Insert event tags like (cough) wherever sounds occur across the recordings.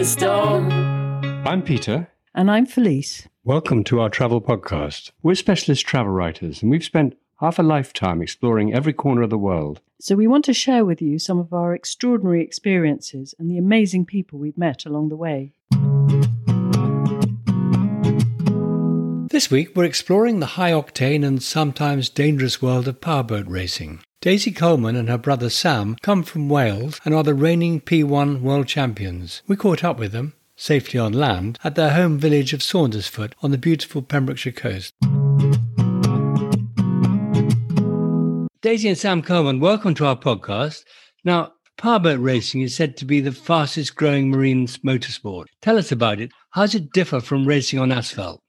to stone. I'm Peter. And I'm Felice. Welcome to our travel podcast. We're specialist travel writers, and we've spent half a lifetime exploring every corner of the world. So we want to share with you some of our extraordinary experiences and the amazing people we've met along the way. This week, we're exploring the high octane and sometimes dangerous world of powerboat racing. Daisy Coleman and her brother Sam come from Wales and are the reigning P1 world champions. We caught up with them, safely on land, at their home village of Saundersfoot on the beautiful Pembrokeshire coast. Daisy and Sam Coleman, welcome to our podcast. Now, powerboat racing is said to be the fastest growing marine motorsport. Tell us about it. How does it differ from racing on asphalt?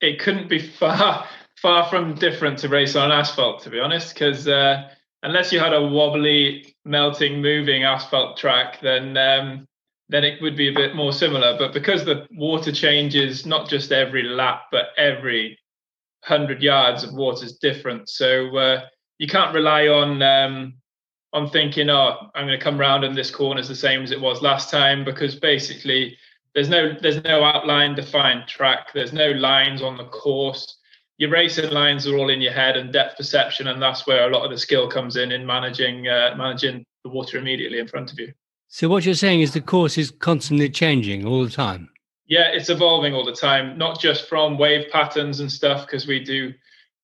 It couldn't be far far from different to race on asphalt, to be honest, because uh, unless you had a wobbly, melting, moving asphalt track, then um, then it would be a bit more similar. But because the water changes not just every lap, but every hundred yards of water is different, so uh, you can't rely on um, on thinking, oh, I'm going to come round and this corner is the same as it was last time, because basically there's no there's no outline defined track. There's no lines on the course your racing lines are all in your head and depth perception, and that's where a lot of the skill comes in in managing uh, managing the water immediately in front of you. So what you're saying is the course is constantly changing all the time. Yeah, it's evolving all the time, not just from wave patterns and stuff, because we do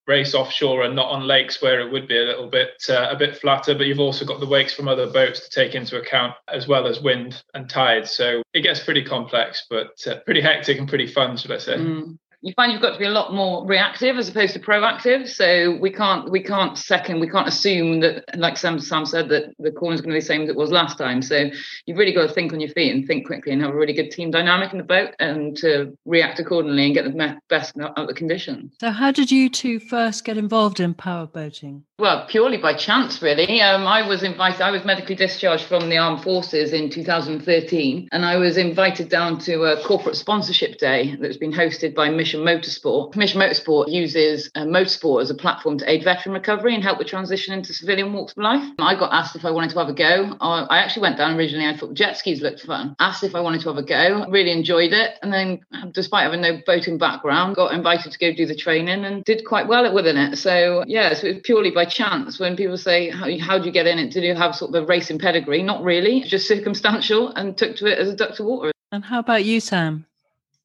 race offshore and not on lakes where it would be a little bit uh, a bit flatter but you've also got the wakes from other boats to take into account as well as wind and tide so it gets pretty complex but uh, pretty hectic and pretty fun should i say mm you find you've got to be a lot more reactive as opposed to proactive. So we can't we can't second we can't assume that like Sam Sam said that the corner is going to be the same as it was last time. So you've really got to think on your feet and think quickly and have a really good team dynamic in the boat and to react accordingly and get the best out of the conditions. So how did you two first get involved in power boating? Well, purely by chance, really. Um, I was invited. I was medically discharged from the armed forces in 2013, and I was invited down to a corporate sponsorship day that's been hosted by Mission Motorsport. Mission Motorsport uses uh, motorsport as a platform to aid veteran recovery and help with transition into civilian walks of life. I got asked if I wanted to have a go. I actually went down originally. I thought jet skis looked fun. Asked if I wanted to have a go. Really enjoyed it, and then, despite having no boating background, got invited to go do the training and did quite well within it. So yeah, so it was purely by by chance when people say, how, how do you get in it? Did you have sort of a racing pedigree? Not really, just circumstantial and took to it as a duck to water. And how about you, Sam?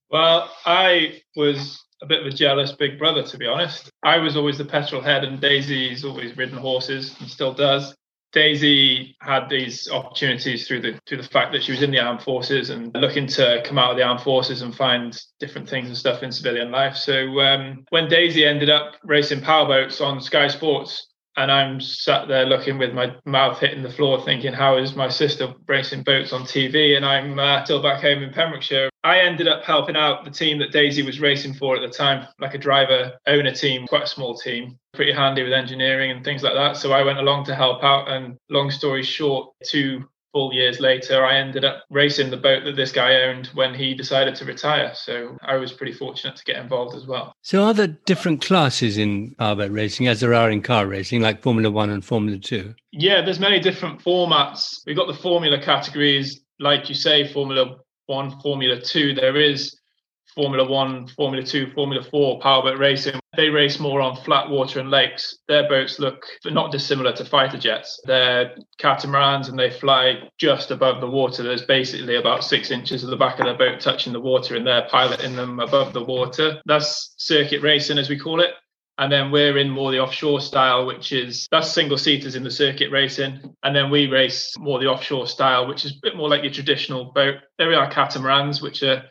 Well, I was a bit of a jealous big brother, to be honest. I was always the petrol head, and Daisy's always ridden horses and still does. Daisy had these opportunities through the through the fact that she was in the armed forces and looking to come out of the armed forces and find different things and stuff in civilian life. So um, when Daisy ended up racing powerboats on Sky Sports, and I'm sat there looking with my mouth hitting the floor, thinking, "How is my sister racing boats on TV?" And I'm uh, still back home in Pembrokeshire. I ended up helping out the team that Daisy was racing for at the time, like a driver owner team, quite a small team, pretty handy with engineering and things like that. So I went along to help out. And long story short, two full years later, I ended up racing the boat that this guy owned when he decided to retire. So I was pretty fortunate to get involved as well. So are there different classes in powerboat racing as there are in car racing, like Formula One and Formula Two? Yeah, there's many different formats. We've got the formula categories, like you say, Formula One, Formula Two. There is Formula One, Formula Two, Formula Four powerboat racing. They race more on flat water and lakes. Their boats look not dissimilar to fighter jets. They're catamarans and they fly just above the water. There's basically about six inches of the back of their boat touching the water and they're piloting them above the water. That's circuit racing, as we call it. And then we're in more the offshore style, which is that's single seaters in the circuit racing. And then we race more the offshore style, which is a bit more like your traditional boat. There we are catamarans, which are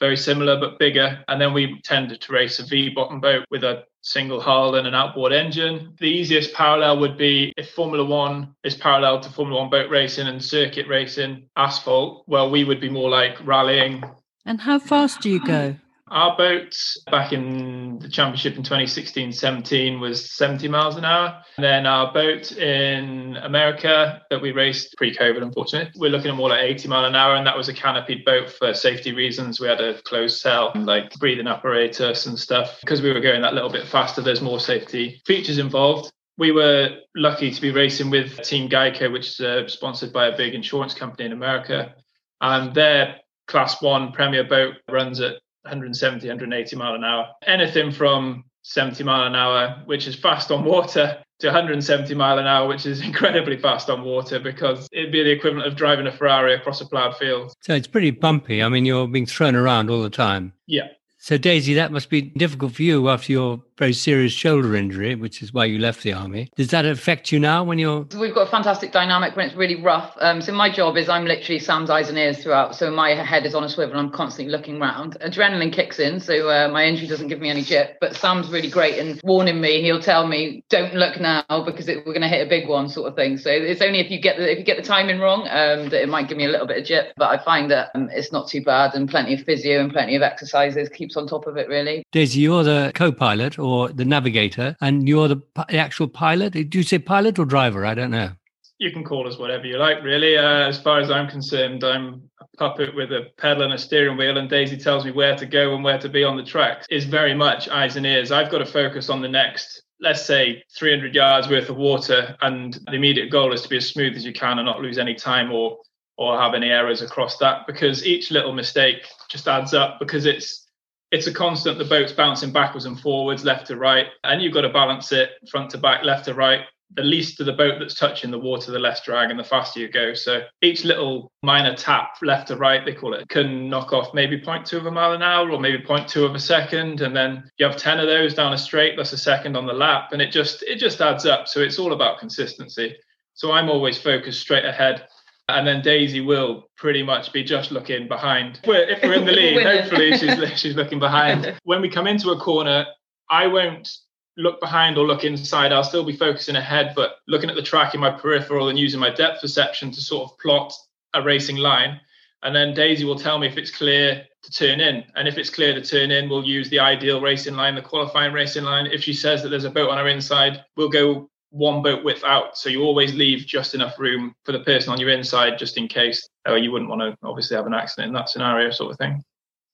very similar but bigger. And then we tended to race a V bottom boat with a single hull and an outboard engine. The easiest parallel would be if Formula One is parallel to Formula One boat racing and circuit racing asphalt, well, we would be more like rallying. And how fast do you go? Our boat back in the championship in 2016 17 was 70 miles an hour. And then our boat in America that we raced pre COVID, unfortunately, we're looking at more like 80 mile an hour. And that was a canopied boat for safety reasons. We had a closed cell, like breathing apparatus and stuff. Because we were going that little bit faster, there's more safety features involved we were lucky to be racing with Team Geico, which is uh, sponsored by a big insurance company in America. And their class one Premier boat runs at 170, 180 mile an hour. Anything from 70 mile an hour, which is fast on water, to 170 mile an hour, which is (laughs) incredibly fast on water because it'd be the equivalent of driving a Ferrari across a ploughed field. So it's pretty bumpy. I mean, you're being thrown around all the time. Yeah. So, Daisy, that must be difficult for you after your very serious shoulder injury, which is why you left the army. Does that affect you now when you're? We've got a fantastic dynamic when it's really rough. Um, so my job is I'm literally Sam's eyes and ears throughout. So my head is on a swivel. And I'm constantly looking around. Adrenaline kicks in, so uh, my injury doesn't give me any jip. But Sam's really great in warning me. He'll tell me, "Don't look now because it, we're going to hit a big one," sort of thing. So it's only if you get the if you get the timing wrong um, that it might give me a little bit of jip. But I find that um, it's not too bad, and plenty of physio and plenty of exercises keeps on top of it. Really. Daisy, you're the co-pilot or the navigator, and you're the, the actual pilot. Do you say pilot or driver? I don't know. You can call us whatever you like, really. Uh, as far as I'm concerned, I'm a puppet with a pedal and a steering wheel, and Daisy tells me where to go and where to be on the track. Is very much eyes and ears. I've got to focus on the next let's say 300 yards worth of water and the immediate goal is to be as smooth as you can and not lose any time or or have any errors across that because each little mistake just adds up because it's it's a constant the boat's bouncing backwards and forwards left to right and you've got to balance it front to back left to right. The least of the boat that's touching the water the less drag and the faster you go. So each little minor tap left to right they call it can knock off maybe 0.2 of a mile an hour or maybe 0.2 of a second. And then you have 10 of those down a straight that's a second on the lap. And it just it just adds up. So it's all about consistency. So i'm always focused straight ahead and then Daisy will pretty much be just looking behind. If we're, if we're in the (laughs) lead, hopefully she's (laughs) she's looking behind. When we come into a corner, I won't look behind or look inside. I'll still be focusing ahead, but looking at the track in my peripheral and using my depth perception to sort of plot a racing line. And then Daisy will tell me if it's clear to turn in. And if it's clear to turn in, we'll use the ideal racing line, the qualifying racing line. If she says that there's a boat on our inside, we'll go one boat width out. So you always leave just enough room for the person on your inside, just in case oh, you wouldn't want to obviously have an accident in that scenario, sort of thing.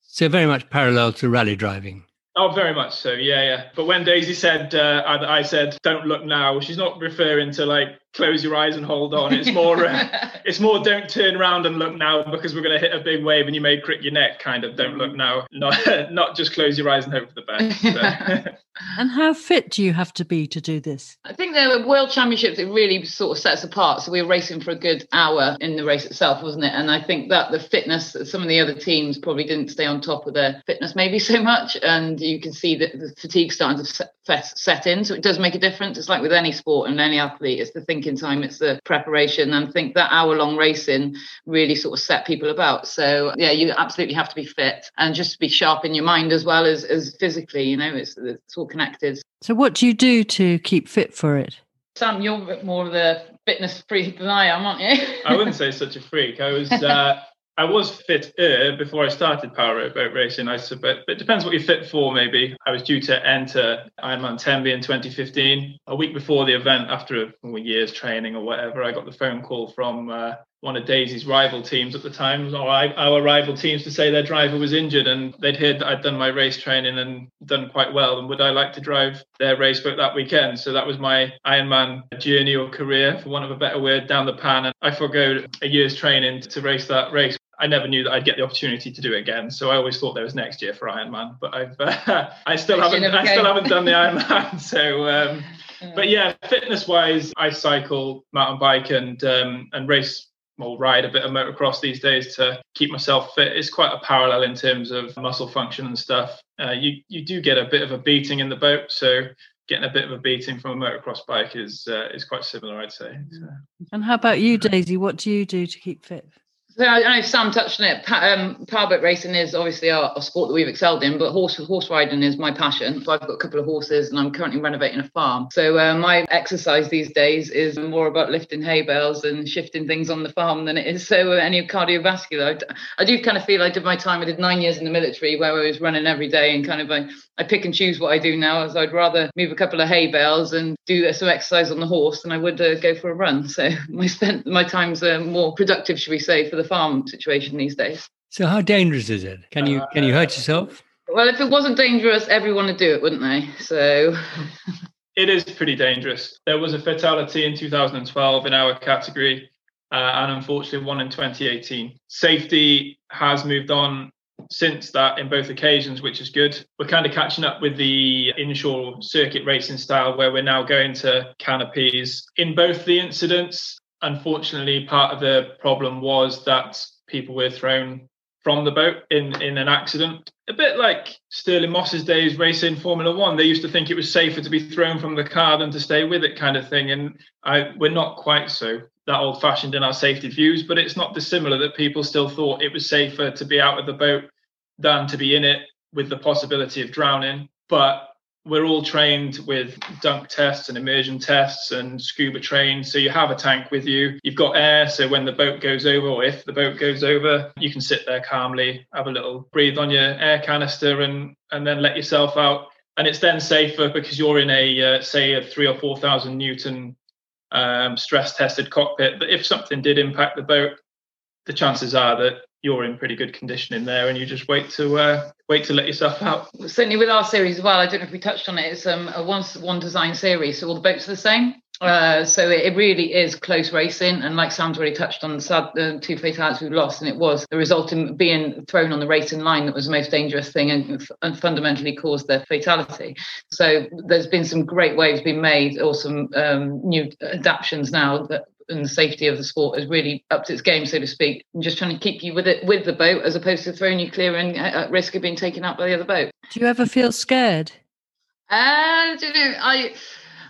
So very much parallel to rally driving. Oh, very much so. Yeah, yeah. But when Daisy said, uh, I, I, said, "Don't look now," she's not referring to like close your eyes and hold on. It's more, uh, (laughs) it's more, don't turn around and look now because we're going to hit a big wave and you may crick your neck. Kind of, don't look now. Not, (laughs) not just close your eyes and hope for the best. (laughs) So. and how fit do you have to be to do this? I think the World Championships it really sort of sets apart. So we were racing for a good hour in the race itself, wasn't it? And I think that the fitness, some of the other teams probably didn't stay on top of their fitness maybe so much, and you can see that the fatigue starting to set, set in. So it does make a difference. It's like with any sport and any athlete, it's the thinking time, it's the preparation. And I think that hour long racing really sort of set people about. So yeah, you absolutely have to be fit and just be sharp in your mind as well as, as physically, you know, it's, it's all connected. So what do you do to keep fit for it? Sam, you're more of the fitness freak than I am, aren't you? I wouldn't say such a freak. I was (laughs) uh, I was fit before I started power boat racing. I suppose. but it depends what you're fit for. Maybe I was due to enter Ironman Tenby in 2015. A week before the event, after a, year's training or whatever, I got the phone call from uh, one of Daisy's rival teams at the time, or our rival teams, to say their driver was injured, and they'd heard that I'd done my race training and done quite well, and would I like to drive their race boat that weekend? So that was my Ironman journey or career, for want of a better word, down the pan, and I forgo a year's training to race that race. I never knew that I'd get the opportunity to do it again. So I always thought there was next year for Ironman, but I've uh, (laughs) I still haven't I still haven't done the Ironman. (laughs) So, um, but yeah, fitness wise, I cycle, mountain bike, and um, and race or ride a bit of motocross these days to keep myself fit. It's quite a parallel in terms of muscle function and stuff. Uh, you you do get a bit of a beating in the boat, so getting a bit of a beating from a motocross bike is uh, is quite similar, I'd say. So. And how about you, Daisy? What do you do to keep fit? So I know Sam touched on it. Um, powerboat racing is obviously a, sport that we've excelled in, but horse horse riding is my passion. So I've got a couple of horses, and I'm currently renovating a farm. So uh, my exercise these days is more about lifting hay bales and shifting things on the farm than it is so uh, any cardiovascular. I, I do kind of feel I did my time. I did nine years in the military where I was running every day, and kind of I, I pick and choose what I do now. As I'd rather move a couple of hay bales and do some exercise on the horse than I would uh, go for a run. So (laughs) my spent my time's uh, more productive, should we say, for the farm situation these days. So how dangerous is it? Can you can you hurt yourself? Well, if it wasn't dangerous, everyone would do it, wouldn't they? So (laughs) it is pretty dangerous. There was a fatality in 2012 in our category. uh, and unfortunately one in 2018. Safety has moved on since that in both occasions, which is good. We're kind of catching up with the inshore circuit racing style where we're now going to canopies. In both the incidents, unfortunately, part of the problem was that people were thrown from the boat in, in an accident. A bit like Stirling Moss's days racing Formula One. They used to think it was safer to be thrown from the car than to stay with it, kind of thing. And I, we're not quite so that old fashioned in our safety views, but it's not dissimilar that people still thought it was safer to be out of the boat than to be in it with the possibility of drowning. But we're all trained with dunk tests and immersion tests and scuba trained. So you have a tank with you. You've got air. So when the boat goes over, or if the boat goes over, you can sit there calmly, have a little breathe on your air canister, and and then let yourself out. And it's then safer because you're in a uh, say a three or four thousand newton um, stress tested cockpit. But if something did impact the boat, the chances are that you're in pretty good condition in there, and you just wait to uh, wait to let yourself out. Certainly with our series as well. I don't know if we touched on it. It's um, a one one design series, so all the boats are the same. Uh, so it, it, really is close racing, and like Sam's already touched on, the sad two fatalities we lost, and it was the result in being thrown on the racing line that was the most dangerous thing, and, and fundamentally caused the fatality. So there's been some great waves being made, or some um, new adaptations now that and the safety of the sport has really upped its game, so to speak, and just trying to keep you with it with the boat as opposed to throwing you clear and at risk of being taken out by the other boat. Do you ever feel scared? Uh, do you know, I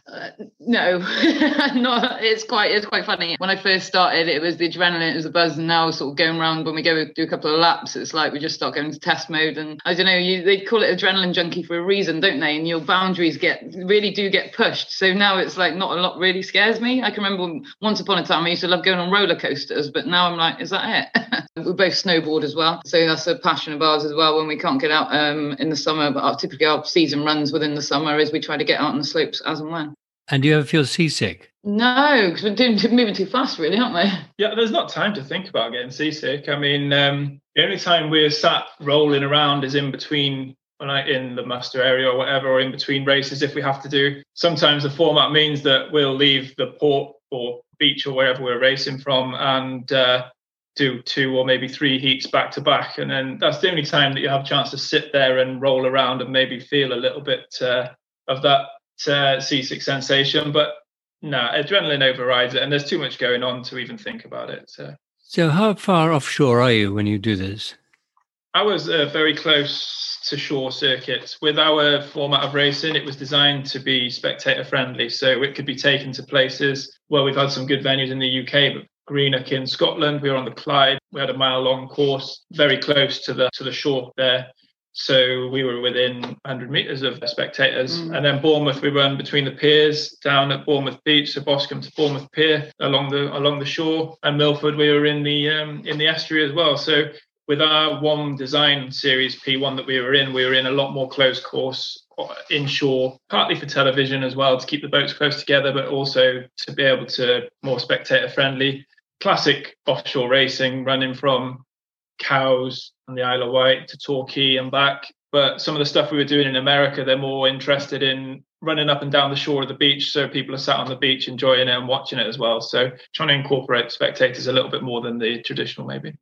uh, no, (laughs) not. It's quite. It's quite funny. When I first started, it was the adrenaline, it was the buzz, and now sort of going around when we go do a couple of laps, it's like we just start going to test mode, and I don't know. You they call it adrenaline junkie for a reason, don't they? And your boundaries get really do get pushed. So now it's like not a lot really scares me. I can remember once upon a time I used to love going on roller coasters, but now I'm like, is that it? (laughs) we both snowboard as well, so that's a passion of ours as well. When we can't get out um, in the summer, but our, typically our season runs within the summer, is we try to get out on the slopes as and when. And do you ever feel seasick? No, because we're doing, moving too fast, really, aren't we? Yeah, there's not time to think about getting seasick. I mean, um, the only time we're sat rolling around is in between, like in the muster area or whatever, or in between races if we have to do. Sometimes the format means that we'll leave the port or beach or wherever we're racing from and uh, do two or maybe three heats back to back. And then that's the only time that you have a chance to sit there and roll around and maybe feel a little bit uh, of that uh, seasick sensation, but no, adrenaline overrides it, and there's too much going on to even think about it. So, so how far offshore are you when you do this? I was uh, very close to shore circuits. With our format of racing, it was designed to be spectator friendly, so it could be taken to places. Well, we've had some good venues in the UK, but Greenock in Scotland, we were on the Clyde. We had a mile long course, very close to the to the shore there. So we were within 100 metres of spectators. Mm. And then Bournemouth, we run between the piers down at Bournemouth Beach, so Boscombe to Bournemouth Pier along the along the shore. And Milford, we were in the um, in the estuary as well. So with our one design series P1 that we were in, we were in a lot more close course uh, inshore, partly for television as well to keep the boats close together, but also to be able to more spectator friendly. Classic offshore racing, running from Cowes and the Isle of Wight to Torquay and back. But some of the stuff we were doing in America, they're more interested in running up and down the shore of the beach. So people are sat on the beach enjoying it and watching it as well. So trying to incorporate spectators a little bit more than the traditional, maybe.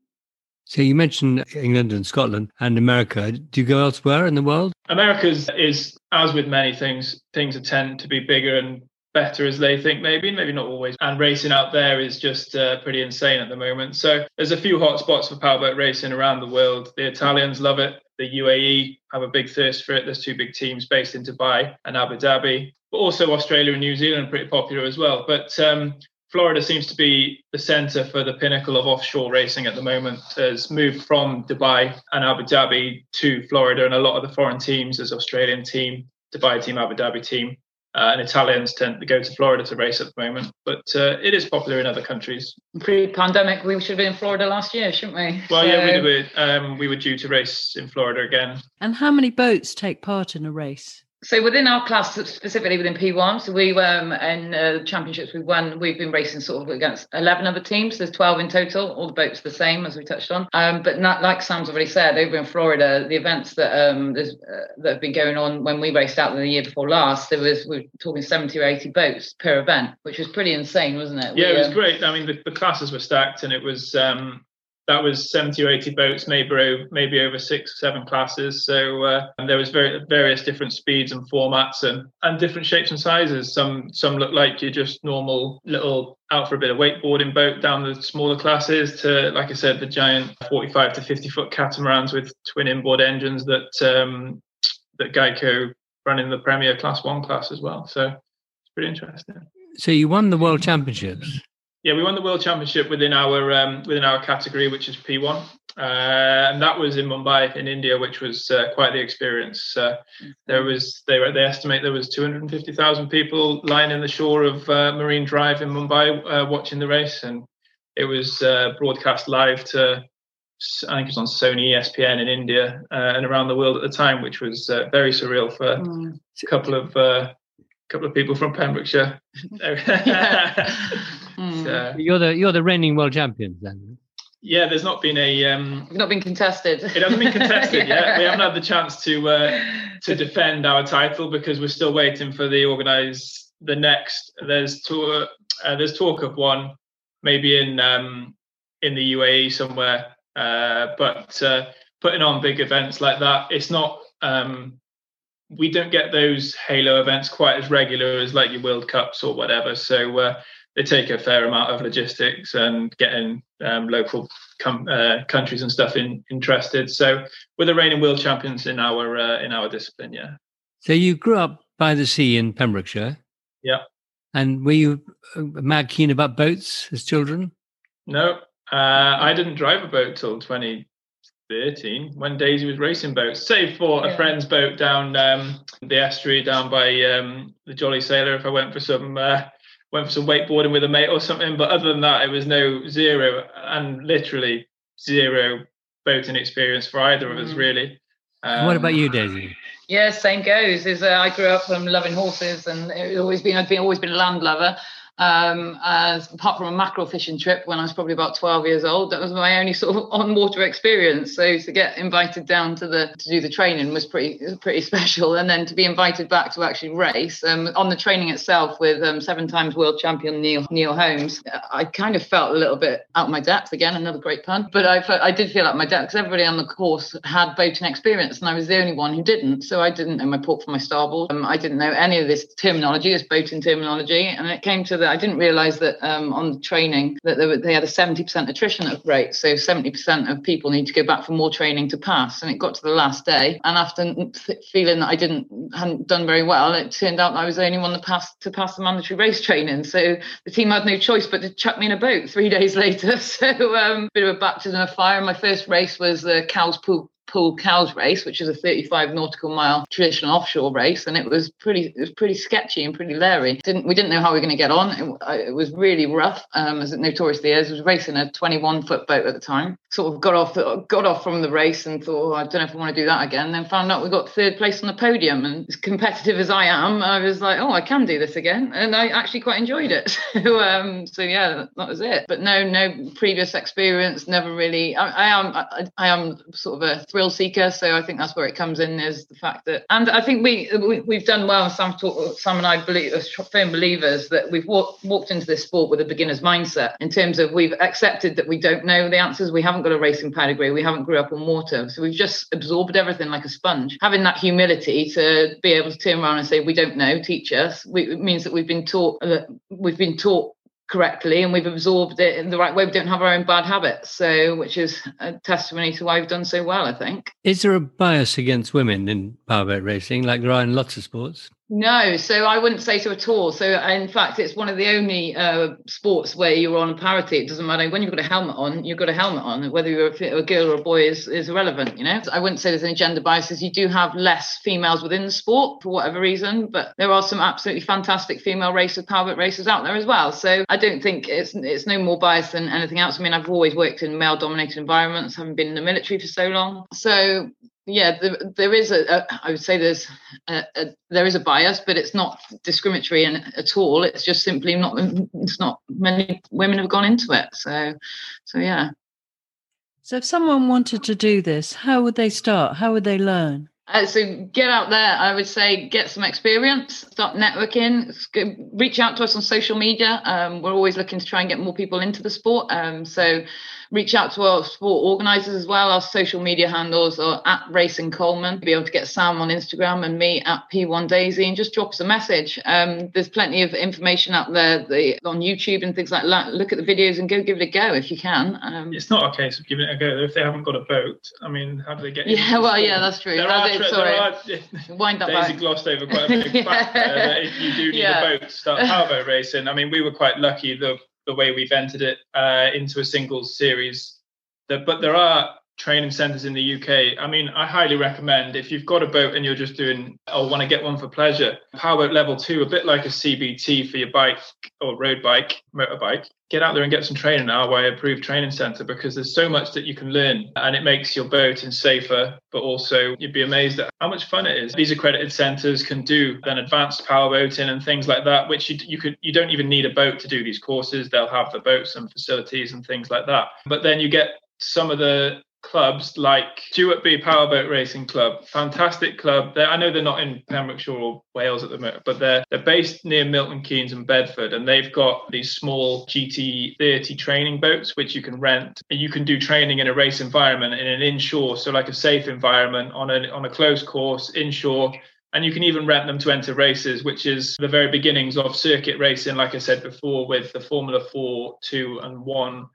So you mentioned England and Scotland and America. Do you go elsewhere in the world? America's is, as with many things, things tend to be bigger and better as they think maybe maybe not always. And racing out there is just uh, pretty insane at the moment. So there's a few hot spots for powerboat racing around the world. The italians love it. The uae have a big thirst for it. There's two big teams based in dubai and abu dhabi but also australia and new zealand are pretty popular as well. But um, Florida seems to be the center for the pinnacle of offshore racing at the moment. Has moved from Dubai and Abu Dhabi to Florida, and a lot of the foreign teams, as Australian team, Dubai team, Abu Dhabi team, uh, and Italians tend to go to Florida to race at the moment, but uh, it is popular in other countries. Pre-pandemic, we should have been in Florida last year, shouldn't we? Well, so... yeah, we were. Um, we were due to race in Florida again. And how many boats take part in a race? So within our class, specifically within P1, so we um in uh, championships we've won. We've been racing sort of against eleven other teams. There's twelve in total. All the boats the same as we touched on. Um, but not like Sam's already said, over in Florida, the events that um there's, uh, that have been going on when we raced out the year before last, there was we are talking seventy or eighty boats per event, which was pretty insane, wasn't it? Yeah, we, it was um, great. I mean, the, the classes were stacked, and it was um that was 70 or 80 boats, maybe maybe over six or seven classes. So uh, there was very various different speeds and formats and and different shapes and sizes. Some some look like you're just normal little out for a bit of wakeboarding boat down the smaller classes to like I said the giant 45 to 50 foot catamarans with twin inboard engines that um, that Geico run in the Premier Class One class as well. So it's pretty interesting. So you won the World Championships. Yeah, we won the world championship within our um, within our category, which is P1, uh, and that was in Mumbai in India, which was uh, quite the experience. Uh, there was they were, they estimate there was 250,000 people lining the shore of uh, Marine Drive in Mumbai uh, watching the race, and it was uh, broadcast live to I think it was on Sony ESPN in India and around the world at the time, which was very surreal for mm. a couple of couple of people from Pembrokeshire. (laughs) (laughs) Mm. So, you're the you're the reigning world champions then. Yeah, there's not been a um, not been contested. It hasn't been contested yeah. (laughs) yet. We haven't had the chance to uh, to (laughs) defend our title because we're still waiting for the organise the next. There's tour. Uh, there's talk of one, maybe in um, in the UAE somewhere. Uh, but uh, putting on big events like that, it's not. Um, we don't get those halo events quite as regular as like your World Cups or whatever. So uh, they take a fair amount of logistics and getting um, local com- uh, countries and stuff in, interested. So we're the reigning world champions in our uh, in our discipline. Yeah. So you grew up by the sea in Pembrokeshire. Yeah. And were you uh, mad keen about boats as children? No, uh, I didn't drive a boat till 2013 when Daisy was racing boats, save for yeah. a friend's boat down um, the estuary down by um, the Jolly Sailor. If I went for some uh, went for some wakeboarding with a mate or something. But other than that, it was no zero and literally zero boating experience for either of us, mm. really. Um, what about you, Daisy? Yeah, same goes. Is uh, I grew up from loving horses, and it's always been I've been always been a land lover um, as apart from a mackerel fishing trip when I was probably about 12 years old. That was my only (laughs) sort of on water experience. So to get invited down to the to do the training was pretty (laughs) pretty special, and then to be invited back to actually race um, on the training itself with um, seven times world champion Neil Neil Holmes. I kind of felt a little bit out of my depth again. Another great pun, but I I did feel out of my depth because everybody on the course had boating experience, and I was the only one who didn't. So I didn't know my port from my starboard. Um, I didn't know any of this terminology, this boating terminology, and it came to the I didn't realize that um, on the training that they, were, they, had a 70% attrition rate. So 70% of people need to go back for more training to pass. And it got to the last day. And after feeling that I didn't hadn't done very well, it turned out I was the only one to pass to pass the mandatory race training. So the team had no choice but to chuck me in a boat three (laughs) days later. (laughs) So um, bit of a baptism of fire. My first race was the Cowes Poole Poole Cowes race, which is a 35 nautical mile traditional offshore race, and it was pretty it was pretty sketchy and pretty leery. Didn't we didn't know how we were going to get on. It, it, was really rough, um, as it notoriously is. I was racing a 21 foot boat at the time. Sort of got off got off from the race and thought, oh, I don't know if I want to do that again. Then found out we got third place on the podium, and as competitive as I am, I was like, oh, I can do this again, and I actually quite enjoyed it. (laughs) so, um, so yeah, that was it. But no, no previous experience, never really. I, I am I, I am sort of a thrill seeker. So I think that's where it comes in is the fact that, and I think we, we have done well. Sam, talk, Sam and I believe, as firm believers, that we've walk, walked into this sport with a beginner's mindset in terms of we've accepted that we don't know the answers. We haven't got a racing pedigree. We haven't grew up on water, so we've just absorbed everything like a sponge. Having that humility to be able to turn around and say we don't know, teach us, we, means that we've been taught that we've been taught correctly and we've absorbed it in the right way. We don't have our own bad habits. So, which is a testimony to why we've done so well, I think. Is there a bias against women in powerboat racing like there are in lots of sports? No, so I wouldn't say so at all. So in fact, it's one of the only uh, sports where you're on a parity. It doesn't matter when you've got a helmet on, you've got a helmet on. Whether you're a, a girl or a boy is, is irrelevant. You know, I wouldn't say there's any gender biases. You do have less females within the sport for whatever reason, but there are some absolutely fantastic female racers, powerboat racers out there as well. So I don't think it's it's no more biased than anything else. I mean, I've always worked in male-dominated environments, having been in the military for so long. So yeah, there, there is a, a. I would say there's a, a, there is a bias, but it's not discriminatory in, at all. It's just simply not. It's not many women have gone into it. So, so yeah. So, if someone wanted to do this, how would they start? How would they learn? Uh, so get out there. I would say get some experience, start networking, reach out to us on social media. Um, we're always looking to try and get more people into the sport. Um, so reach out to our sport organisers as well. Our social media handles are at Racing Coleman. Be able to get Sam on Instagram and me at P1 Daisy and just drop us a message. Um, there's plenty of information out there the, on YouTube and things like that. Look at the videos and go give it a go if you can. Um, it's not a case of giving it a go if they haven't got a boat. I mean, how do they get? Yeah, well, yeah, that's true. There are, tra- sorry. There are, (laughs) Wind up. Daisy back. glossed over quite a big yeah. (laughs) fact. Uh, if you do need yeah. a boat to start (laughs) powerboat racing, I mean, we were quite lucky. The the way we've entered it uh, into a singles series. but there are training centres in the UK. I mean, I highly recommend if you've got a boat and you're just doing oh, or want to get one for pleasure, powerboat level two, a bit like a CBT for your bike or road bike, motorbike. Get out there and get some training at our approved training centre because there's so much that you can learn and it makes your boating safer, but also you'd be amazed at how much fun it is. These accredited centres can do then advanced powerboating and things like that, which you, you could you don't even need a boat to do these courses. They'll have the boats and facilities and things like that. But then you get some of the clubs like Stewartby Powerboat Racing Club, fantastic club. They're, I know they're not in Pembrokeshire or Wales at the moment, but they're they're based near Milton Keynes and Bedford, and they've got these small GT30 training boats which you can rent. And you can do training in a race environment in an inshore, so like a safe environment on a on a closed course inshore. And you can even rent them to enter races, which is the very beginnings of circuit racing, like I said before, with the Formula 4, 2, and 1,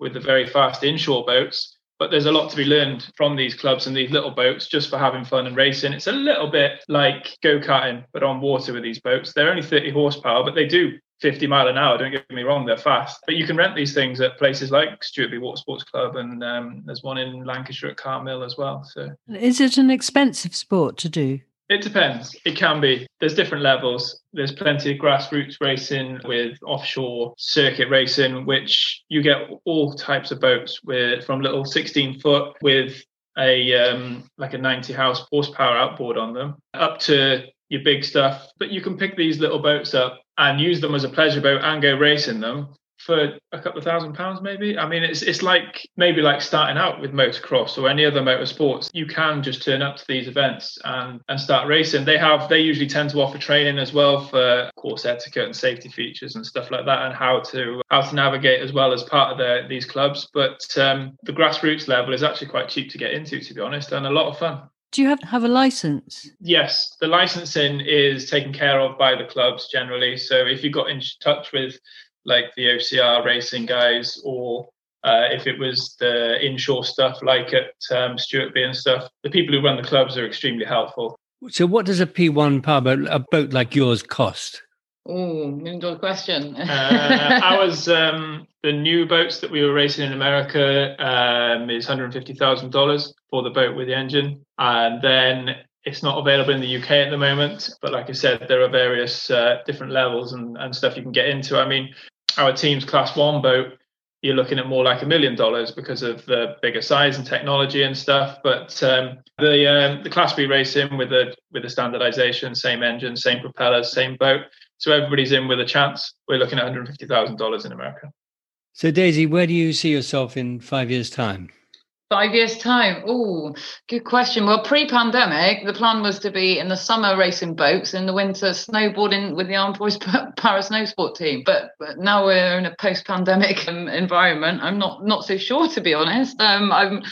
with the very fast inshore boats but there's a lot to be learned from these clubs and these little boats just for having fun and racing. It's a little bit like go karting, but on water with these boats. They're only 30 horsepower, but they do 50 mile an hour. Don't get me wrong, they're fast. But you can rent these things at places like Stewartby Water Sports Club, and um, there's one in Lancashire at Cartmill as well. So, is it an expensive sport to do? It depends. It can be. There's different levels. There's plenty of grassroots racing with offshore circuit racing, which you get all types of boats with from little 16 foot with a um, like a 90 house horsepower outboard on them up to your big stuff. But you can pick these little boats up and use them as a pleasure boat and go racing them for a couple of thousand pounds maybe? I mean it's it's like maybe like starting out with motocross or any other motorsports. You can just turn up to these events and and start racing. They have they usually tend to offer training as well for course etiquette and safety features and stuff like that and how to how to navigate as well as part of the, these clubs. But um, the grassroots level is actually quite cheap to get into to be honest and a lot of fun. Do you have to have a license? Yes, the licensing is taken care of by the clubs generally. So if you got in touch with like the OCR racing guys, or uh, if it was the inshore stuff like at um, Stewartby and stuff, the people who run the clubs are extremely helpful. So, what does a P1 powerboat, a boat like yours, cost? Oh, million dollar question. uh, ours, um, the new boats that we were racing in America um, is $150,000 for the boat with the engine. And then it's not available in the UK at the moment, but like I said, there are various uh, different levels and, and stuff you can get into. I mean, our team's class one boat, you're looking at more like a million dollars because of the bigger size and technology and stuff. But um, the um, the class B racing with the with the standardization, same engine, same propellers, same boat, so everybody's in with a chance. We're looking at 150 thousand dollars in America. So Daisy, where do you see yourself in five years' time? Five years' time. Oh, good question. Well, pre pandemic, the plan was to be in the summer racing boats, in the winter snowboarding with the Armed Forces (laughs) Para Snow Sport team. But, but now we're in a post pandemic (laughs) environment. I'm not, not so sure, to be honest. Um, I'm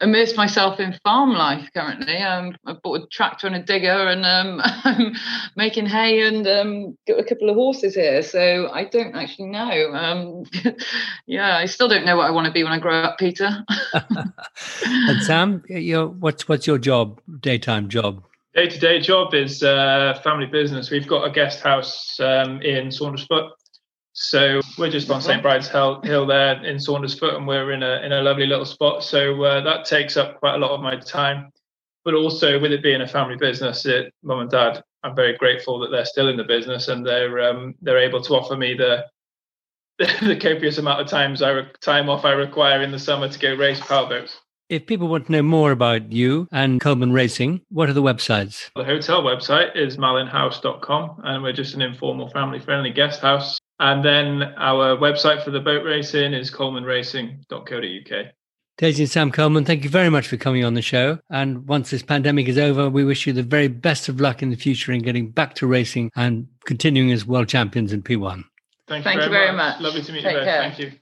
immersed myself in farm life currently. Um, I've bought a tractor and a digger, and um, I'm (laughs) making hay and um, got a couple of horses here. So I don't actually know. Um, yeah, I still don't know what I want to be when I grow up, Peter. (laughs) and Sam, your what's what's your job, daytime job? Day to day job is uh, family business. We've got a guest house um, in Saundersfoot, so we're just on St Bride's Hill, Hill there in Saundersfoot, and we're in a in a lovely little spot. So uh, that takes up quite a lot of my time. But also, with it being a family business, it, mum and dad, I'm very grateful that they're still in the business and they're um, they're able to offer me the (laughs) the copious amount of times I re- time off I require in the summer to go race powerboats. If people want to know more about you and Coleman Racing, what are the websites? The hotel website is malinhouse.com, and we're just an informal, family friendly guest house. And then our website for the boat racing is colemanracing.co.uk. Daisy and Sam Coleman, thank you very much for coming on the show. And once this pandemic is over, we wish you the very best of luck in the future in getting back to racing and continuing as world champions in P1. Thank, thank you very, much. much. Lovely to meet Take you both. Care. Thank you.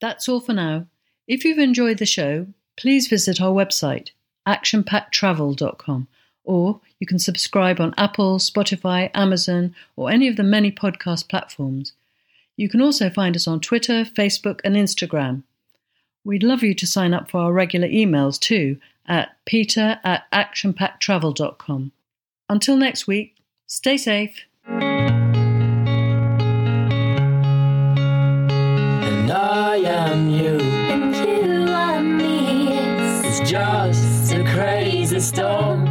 That's all for now. If you've enjoyed the show, please visit our website, actionpacktravel.com, or you can subscribe on Apple, Spotify, Amazon, or any of the many podcast platforms. You can also find us on Twitter, Facebook, and Instagram. We'd love you to sign up for our regular emails too at peter at actionpacktravel.com. Until next week, stay safe. And I am you. And you are me. It's just a crazy storm.